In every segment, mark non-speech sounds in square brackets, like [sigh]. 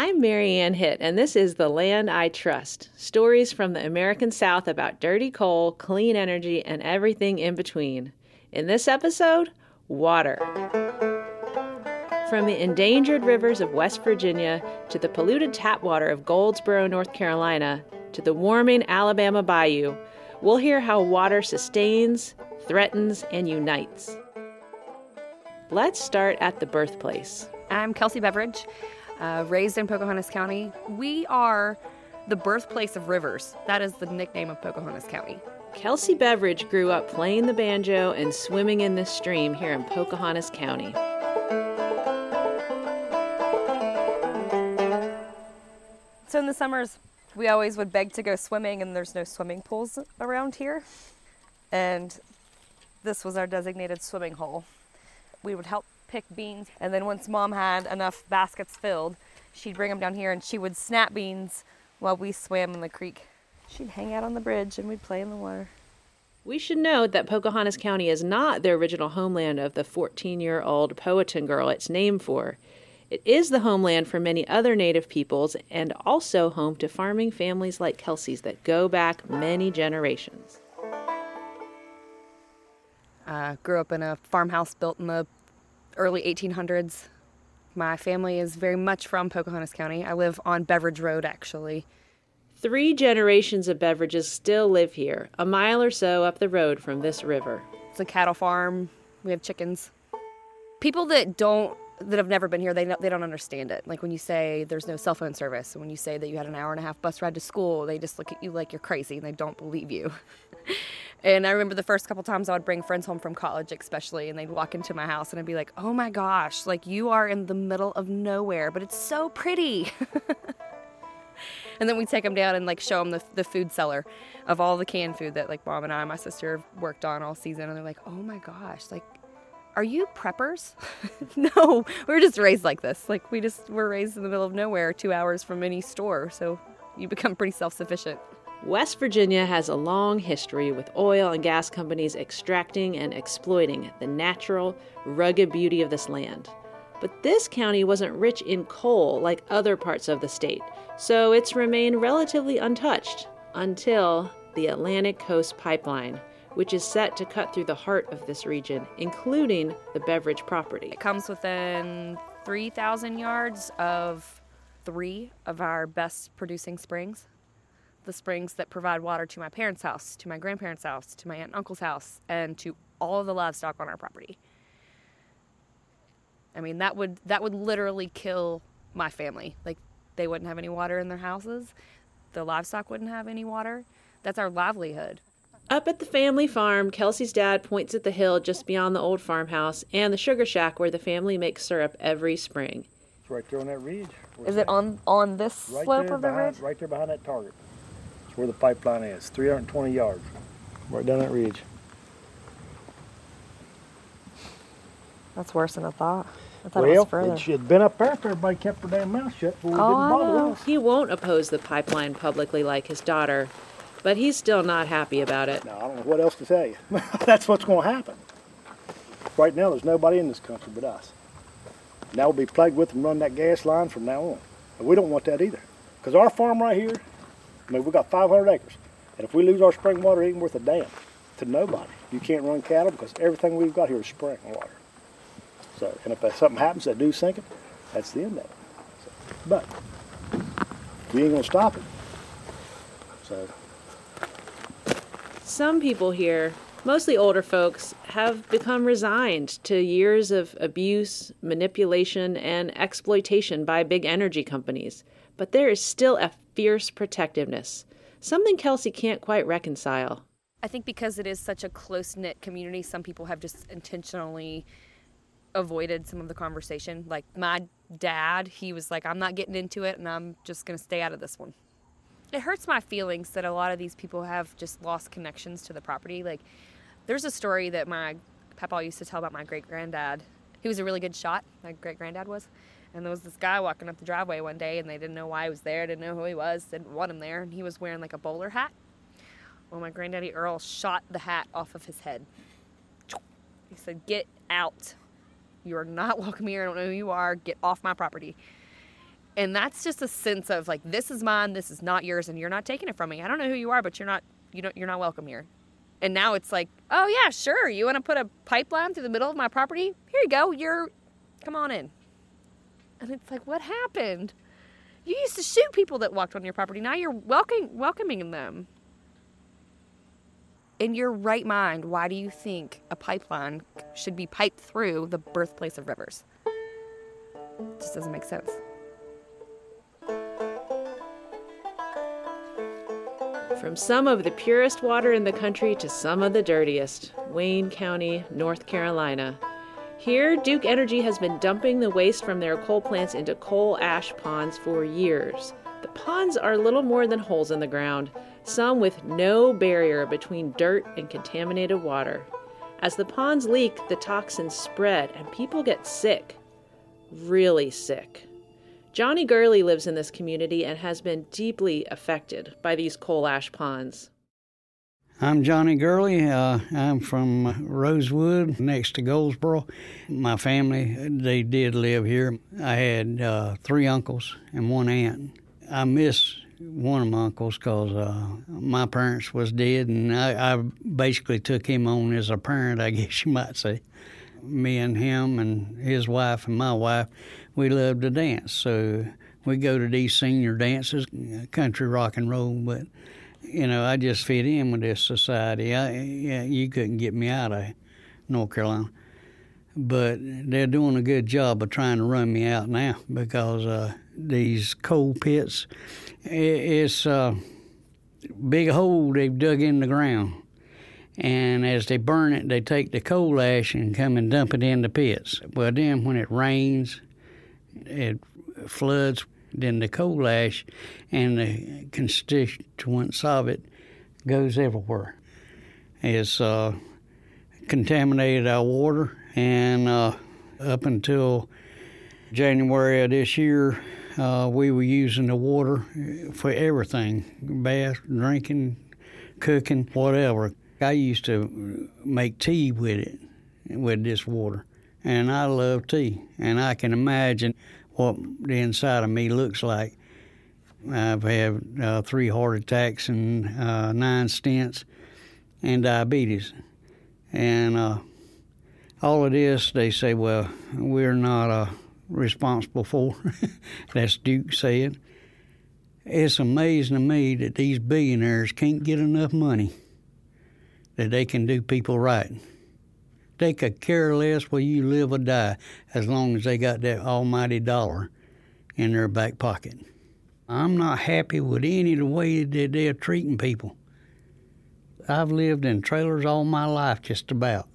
I'm Mary Anne Hitt, and this is The Land I Trust stories from the American South about dirty coal, clean energy, and everything in between. In this episode, water. From the endangered rivers of West Virginia to the polluted tap water of Goldsboro, North Carolina, to the warming Alabama bayou, we'll hear how water sustains, threatens, and unites. Let's start at the birthplace. I'm Kelsey Beveridge, uh, raised in Pocahontas County. We are the birthplace of rivers. That is the nickname of Pocahontas County. Kelsey Beveridge grew up playing the banjo and swimming in this stream here in Pocahontas County. So in the summers, we always would beg to go swimming, and there's no swimming pools around here. And this was our designated swimming hole. We would help pick beans, and then once mom had enough baskets filled, she'd bring them down here and she would snap beans while we swam in the creek. She'd hang out on the bridge and we'd play in the water. We should note that Pocahontas County is not the original homeland of the 14 year old Powhatan girl it's named for. It is the homeland for many other Native peoples and also home to farming families like Kelsey's that go back many generations. I grew up in a farmhouse built in the early 1800s. My family is very much from Pocahontas County. I live on Beveridge Road, actually. Three generations of Beveridges still live here, a mile or so up the road from this river. It's a cattle farm. We have chickens. People that don't that have never been here, they don't, they don't understand it. Like when you say there's no cell phone service, and when you say that you had an hour and a half bus ride to school, they just look at you like you're crazy and they don't believe you. [laughs] and I remember the first couple times I would bring friends home from college, especially, and they'd walk into my house and I'd be like, "Oh my gosh, like you are in the middle of nowhere, but it's so pretty." [laughs] and then we'd take them down and like show them the, the food cellar of all the canned food that like mom and I, my sister, worked on all season, and they're like, "Oh my gosh, like are you preppers? [laughs] no, we're just raised like this. Like we just were raised in the middle of nowhere, two hours from any store. So you become pretty self sufficient. West Virginia has a long history with oil and gas companies extracting and exploiting the natural, rugged beauty of this land. But this county wasn't rich in coal like other parts of the state, so it's remained relatively untouched until the Atlantic Coast Pipeline, which is set to cut through the heart of this region, including the Beveridge property. It comes within 3,000 yards of three of our best producing springs. The springs that provide water to my parents' house, to my grandparents' house, to my aunt and uncle's house, and to all of the livestock on our property. I mean, that would that would literally kill my family. Like they wouldn't have any water in their houses. The livestock wouldn't have any water. That's our livelihood. Up at the family farm, Kelsey's dad points at the hill just beyond the old farmhouse and the sugar shack where the family makes syrup every spring. It's right there on that ridge. Is it on on this right slope there of the behind, ridge? Right there behind that target. It's where the pipeline is. 320 yards. Right down that ridge. That's worse than I thought. I thought it well, was further. it should have been up there if everybody kept their damn mouth shut before we Oh, didn't bother us. He won't oppose the pipeline publicly like his daughter, but he's still not happy about it. No, I don't know what else to tell you. [laughs] That's what's going to happen. Right now, there's nobody in this country but us. Now we'll be plagued with them running that gas line from now on. And we don't want that either. Because our farm right here, I mean, we got 500 acres. And if we lose our spring water, it ain't worth a damn to nobody. You can't run cattle because everything we've got here is spring water. So, and if something happens, that do sink it, that's the end of it. So, but we ain't going to stop it. So, Some people here, mostly older folks, have become resigned to years of abuse, manipulation, and exploitation by big energy companies. But there is still a fierce protectiveness, something Kelsey can't quite reconcile. I think because it is such a close knit community, some people have just intentionally avoided some of the conversation. Like my dad, he was like, I'm not getting into it and I'm just going to stay out of this one. It hurts my feelings that a lot of these people have just lost connections to the property. Like, there's a story that my papa used to tell about my great granddad. He was a really good shot, my great granddad was. And there was this guy walking up the driveway one day and they didn't know why he was there, didn't know who he was, didn't want him there. And he was wearing like a bowler hat. Well, my granddaddy Earl shot the hat off of his head. He said, Get out. You are not welcome here. I don't know who you are. Get off my property. And that's just a sense of like this is mine, this is not yours, and you're not taking it from me. I don't know who you are, but you're not you don't you're not welcome here. And now it's like, oh yeah, sure. You want to put a pipeline through the middle of my property? Here you go. You're come on in. And it's like, what happened? You used to shoot people that walked on your property. Now you're welcoming welcoming them. In your right mind, why do you think a pipeline should be piped through the birthplace of rivers? It just doesn't make sense. From some of the purest water in the country to some of the dirtiest, Wayne County, North Carolina. Here, Duke Energy has been dumping the waste from their coal plants into coal ash ponds for years. The ponds are little more than holes in the ground, some with no barrier between dirt and contaminated water. As the ponds leak, the toxins spread and people get sick. Really sick. Johnny Gurley lives in this community and has been deeply affected by these coal ash ponds. I'm Johnny Gurley. Uh, I'm from Rosewood, next to Goldsboro. My family, they did live here. I had uh, three uncles and one aunt. I miss one of my uncles because uh, my parents was dead, and I, I basically took him on as a parent, I [laughs] guess you might say. Me and him and his wife and my wife, we love to dance. So we go to these senior dances, country rock and roll, but you know, I just fit in with this society. I, yeah, you couldn't get me out of North Carolina. But they're doing a good job of trying to run me out now because uh, these coal pits, it, it's a big hole they've dug in the ground. And as they burn it, they take the coal ash and come and dump it in the pits. Well, then when it rains, it floods, then the coal ash and the constituents of it goes everywhere. It's uh, contaminated our water, and uh, up until January of this year, uh, we were using the water for everything bath, drinking, cooking, whatever. I used to make tea with it, with this water and I love tea. And I can imagine what the inside of me looks like. I've had uh, three heart attacks and uh, nine stents and diabetes. And uh, all of this, they say, well, we're not uh, responsible for. [laughs] That's Duke said. It's amazing to me that these billionaires can't get enough money that they can do people right. They could care less where you live or die as long as they got that almighty dollar in their back pocket. I'm not happy with any of the way that they're treating people. I've lived in trailers all my life, just about.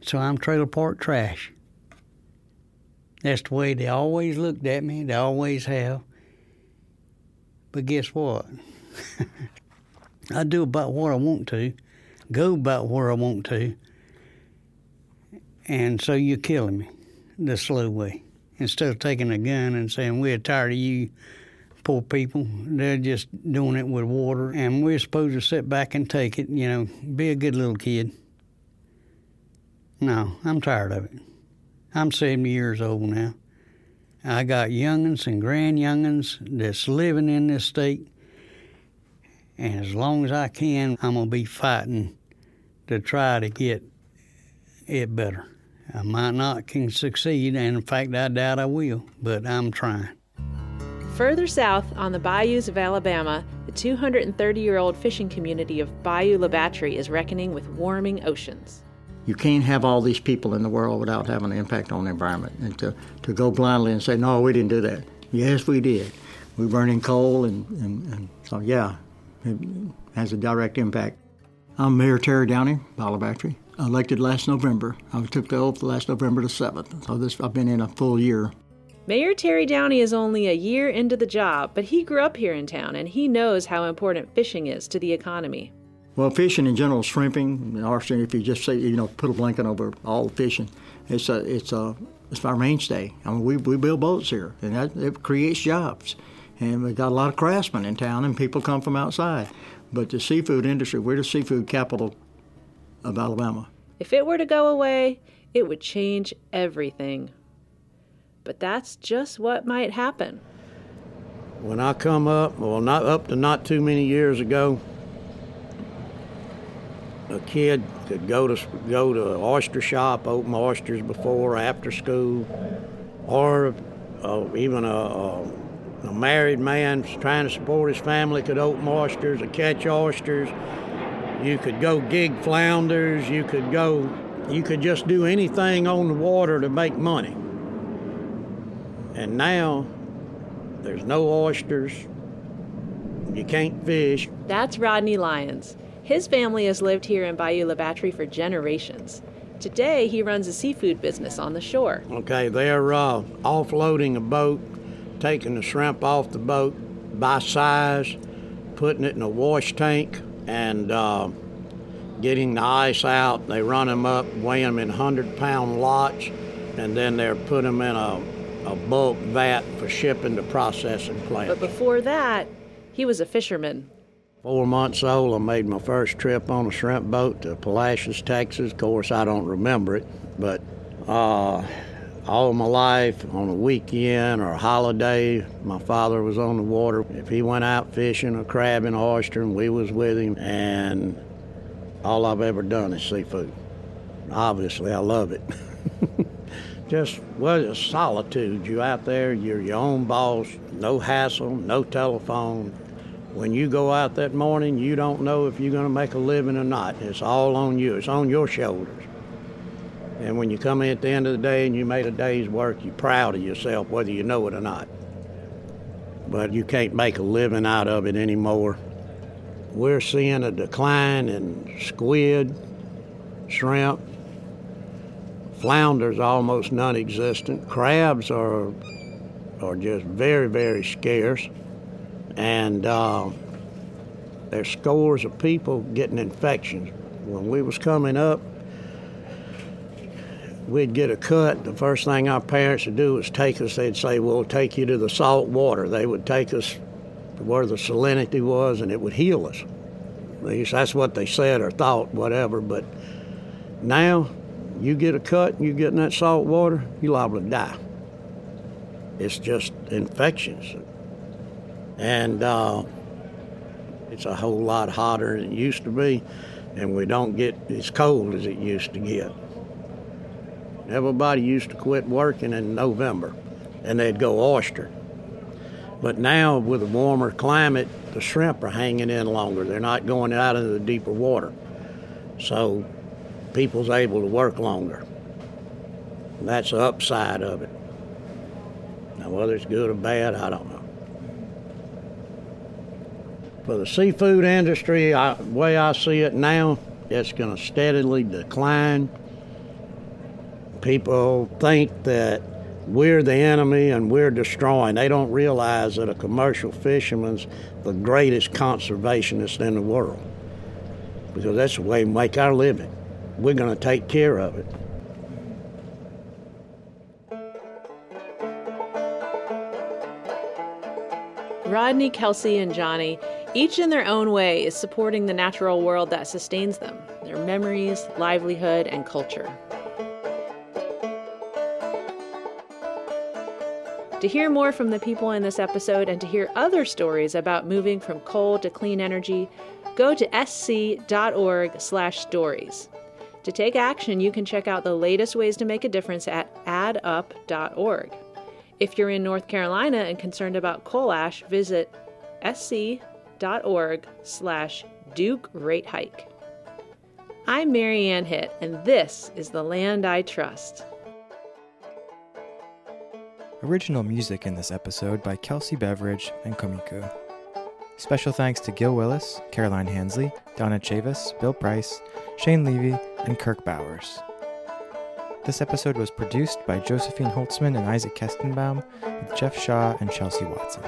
So I'm trailer park trash. That's the way they always looked at me, they always have. But guess what? [laughs] I do about what I want to go about where I want to. And so you're killing me the slow way. Instead of taking a gun and saying, We're tired of you poor people, they're just doing it with water. And we're supposed to sit back and take it, you know, be a good little kid. No, I'm tired of it. I'm 70 years old now. I got youngins and grand youngins that's living in this state. And as long as I can, I'm going to be fighting to try to get it better. I might not can succeed, and in fact, I doubt I will, but I'm trying. Further south on the bayous of Alabama, the 230 year old fishing community of Bayou La Batre is reckoning with warming oceans. You can't have all these people in the world without having an impact on the environment. And to, to go blindly and say, no, we didn't do that. Yes, we did. We're burning coal, and, and, and so, yeah, it has a direct impact. I'm Mayor Terry Downey, Bayou La Batre, elected last November. I took the oath last November the 7th, so this I've been in a full year. Mayor Terry Downey is only a year into the job, but he grew up here in town and he knows how important fishing is to the economy. Well, fishing in general, shrimping, arson, if you just say, you know, put a blanket over all fishing, it's a, it's a, it's our mainstay. I mean, we, we build boats here, and that it creates jobs. And we've got a lot of craftsmen in town, and people come from outside. But the seafood industry, we're the seafood capital of Alabama. If it were to go away, it would change everything. But that's just what might happen. When I come up, well, not up to not too many years ago, a kid could go to go to an oyster shop, open oysters before or after school, or uh, even a, a, a, married man trying to support his family could open oysters or catch oysters. You could go gig flounders. You could go. You could just do anything on the water to make money. And now there's no oysters. You can't fish. That's Rodney Lyons. His family has lived here in Bayou La Batre for generations. Today, he runs a seafood business on the shore. Okay, they're uh, offloading a boat, taking the shrimp off the boat by size, putting it in a wash tank, and uh, getting the ice out. They run them up, weigh them in 100 pound lots, and then they're put them in a, a bulk vat for shipping to processing plants. But before that, he was a fisherman. Four months old, I made my first trip on a shrimp boat to Palacios, Texas. Of course, I don't remember it, but uh, all my life on a weekend or a holiday, my father was on the water. If he went out fishing or crabbing or oyster, we was with him, and all I've ever done is seafood. Obviously, I love it. [laughs] Just well, it's solitude. You out there, you're your own boss, no hassle, no telephone, when you go out that morning, you don't know if you're going to make a living or not. It's all on you, it's on your shoulders. And when you come in at the end of the day and you made a day's work, you're proud of yourself, whether you know it or not. But you can't make a living out of it anymore. We're seeing a decline in squid, shrimp, flounders almost non-existent. Crabs are are just very, very scarce and uh, there's scores of people getting infections. When we was coming up, we'd get a cut. The first thing our parents would do was take us. They'd say, "We'll take you to the salt water." They would take us to where the salinity was, and it would heal us. At least that's what they said or thought, whatever. But now, you get a cut, and you get in that salt water, you're liable to die. It's just infections and uh, it's a whole lot hotter than it used to be, and we don't get as cold as it used to get. Everybody used to quit working in November, and they'd go oyster. But now, with a warmer climate, the shrimp are hanging in longer. They're not going out into the deeper water. So people's able to work longer. And that's the upside of it. Now, whether it's good or bad, I don't know for the seafood industry, I, the way I see it now, it's going to steadily decline. People think that we're the enemy and we're destroying. They don't realize that a commercial fisherman's the greatest conservationist in the world because that's the way we make our living. We're going to take care of it. Rodney, Kelsey, and Johnny each in their own way is supporting the natural world that sustains them, their memories, livelihood, and culture. To hear more from the people in this episode and to hear other stories about moving from coal to clean energy, go to sc.org/stories. To take action, you can check out the latest ways to make a difference at addup.org. If you're in North Carolina and concerned about coal ash, visit sc.org slash Duke Rate Hike. I'm Mary Anne Hitt, and this is The Land I Trust. Original music in this episode by Kelsey Beveridge and Komiko. Special thanks to Gil Willis, Caroline Hansley, Donna Chavis, Bill Price, Shane Levy, and Kirk Bowers. This episode was produced by Josephine Holtzman and Isaac Kestenbaum, with Jeff Shaw and Chelsea Watson.